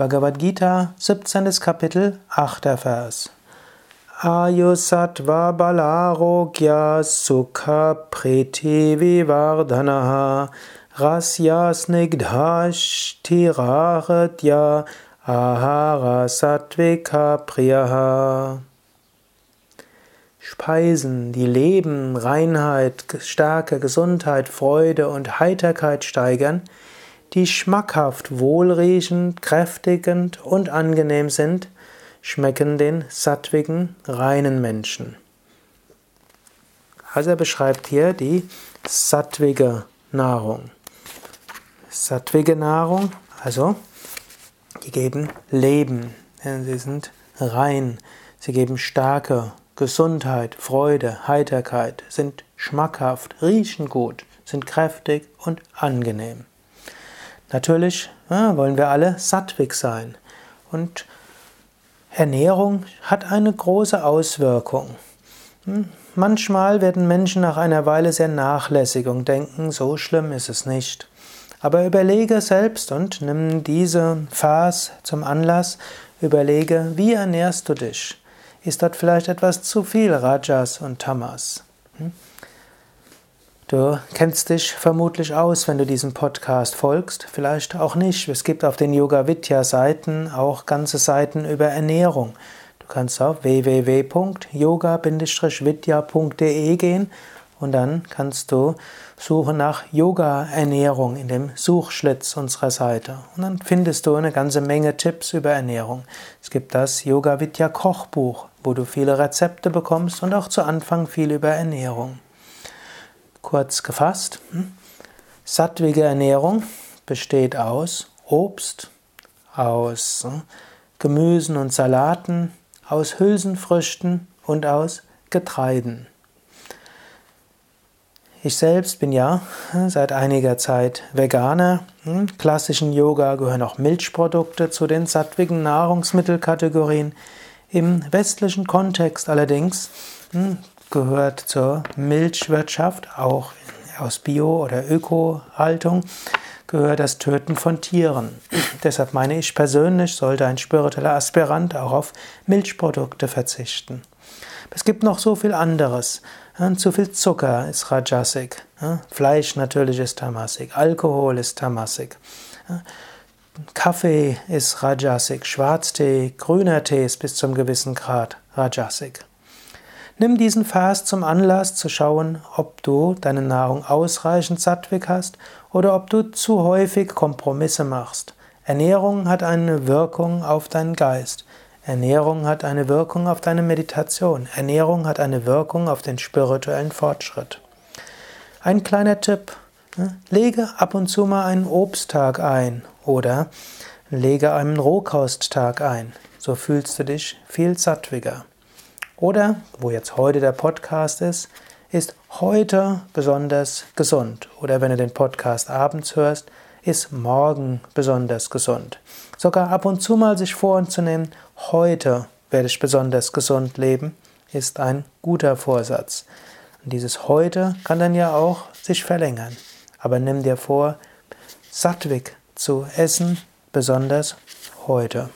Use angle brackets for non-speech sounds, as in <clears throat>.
Bhagavad Gita, 17. Kapitel, 8. Vers. Ayusattva balarogya sukha priti vivardhanaha rasya snigdhashtirahadya ahara sattvika priyaha Speisen, die Leben, Reinheit, Stärke, Gesundheit, Freude und Heiterkeit steigern, die schmackhaft, wohlriechend, kräftigend und angenehm sind, schmecken den sattwigen, reinen Menschen. Also er beschreibt hier die sattwige Nahrung. Sattwige Nahrung, also die geben Leben, sie sind rein, sie geben Stärke, Gesundheit, Freude, Heiterkeit, sind schmackhaft, riechen gut, sind kräftig und angenehm. Natürlich ja, wollen wir alle sattwig sein und Ernährung hat eine große Auswirkung. Hm, manchmal werden Menschen nach einer Weile sehr nachlässig und denken, so schlimm ist es nicht. Aber überlege selbst und nimm diese Phase zum Anlass, überlege, wie ernährst du dich? ist dort vielleicht etwas zu viel Rajas und Tamas. Du kennst dich vermutlich aus, wenn du diesem Podcast folgst, vielleicht auch nicht. Es gibt auf den Yoga Vidya Seiten auch ganze Seiten über Ernährung. Du kannst auf www.yoga-vidya.de gehen und dann kannst du suchen nach Yoga-Ernährung in dem Suchschlitz unserer Seite. Und dann findest du eine ganze Menge Tipps über Ernährung. Es gibt das Yoga Vidya Kochbuch, wo du viele Rezepte bekommst und auch zu Anfang viel über Ernährung. Kurz gefasst, hm? sattwige Ernährung besteht aus Obst, aus hm, Gemüsen und Salaten, aus Hülsenfrüchten und aus Getreiden. Ich selbst bin ja seit einiger Zeit Veganer. Im klassischen Yoga gehören auch Milchprodukte zu den sattwigen Nahrungsmittelkategorien. Im westlichen Kontext allerdings hm, gehört zur Milchwirtschaft, auch aus Bio- oder Öko-Haltung, gehört das Töten von Tieren. <clears throat> Deshalb meine ich persönlich, sollte ein spiritueller Aspirant auch auf Milchprodukte verzichten. Es gibt noch so viel anderes. Zu viel Zucker ist Rajasik. Fleisch natürlich ist Tamasik. Alkohol ist Tamasik. Kaffee ist Rajasik. Schwarztee, grüner Tee ist bis zum gewissen Grad Rajasik. Nimm diesen Fast zum Anlass zu schauen, ob du deine Nahrung ausreichend sattwig hast oder ob du zu häufig Kompromisse machst. Ernährung hat eine Wirkung auf deinen Geist. Ernährung hat eine Wirkung auf deine Meditation. Ernährung hat eine Wirkung auf den spirituellen Fortschritt. Ein kleiner Tipp. Ne? Lege ab und zu mal einen Obsttag ein oder lege einen Rohkosttag ein. So fühlst du dich viel sattwiger. Oder, wo jetzt heute der Podcast ist, ist heute besonders gesund. Oder wenn du den Podcast abends hörst, ist morgen besonders gesund. Sogar ab und zu mal sich vorzunehmen, heute werde ich besonders gesund leben, ist ein guter Vorsatz. Und dieses heute kann dann ja auch sich verlängern. Aber nimm dir vor, sattwig zu essen, besonders heute.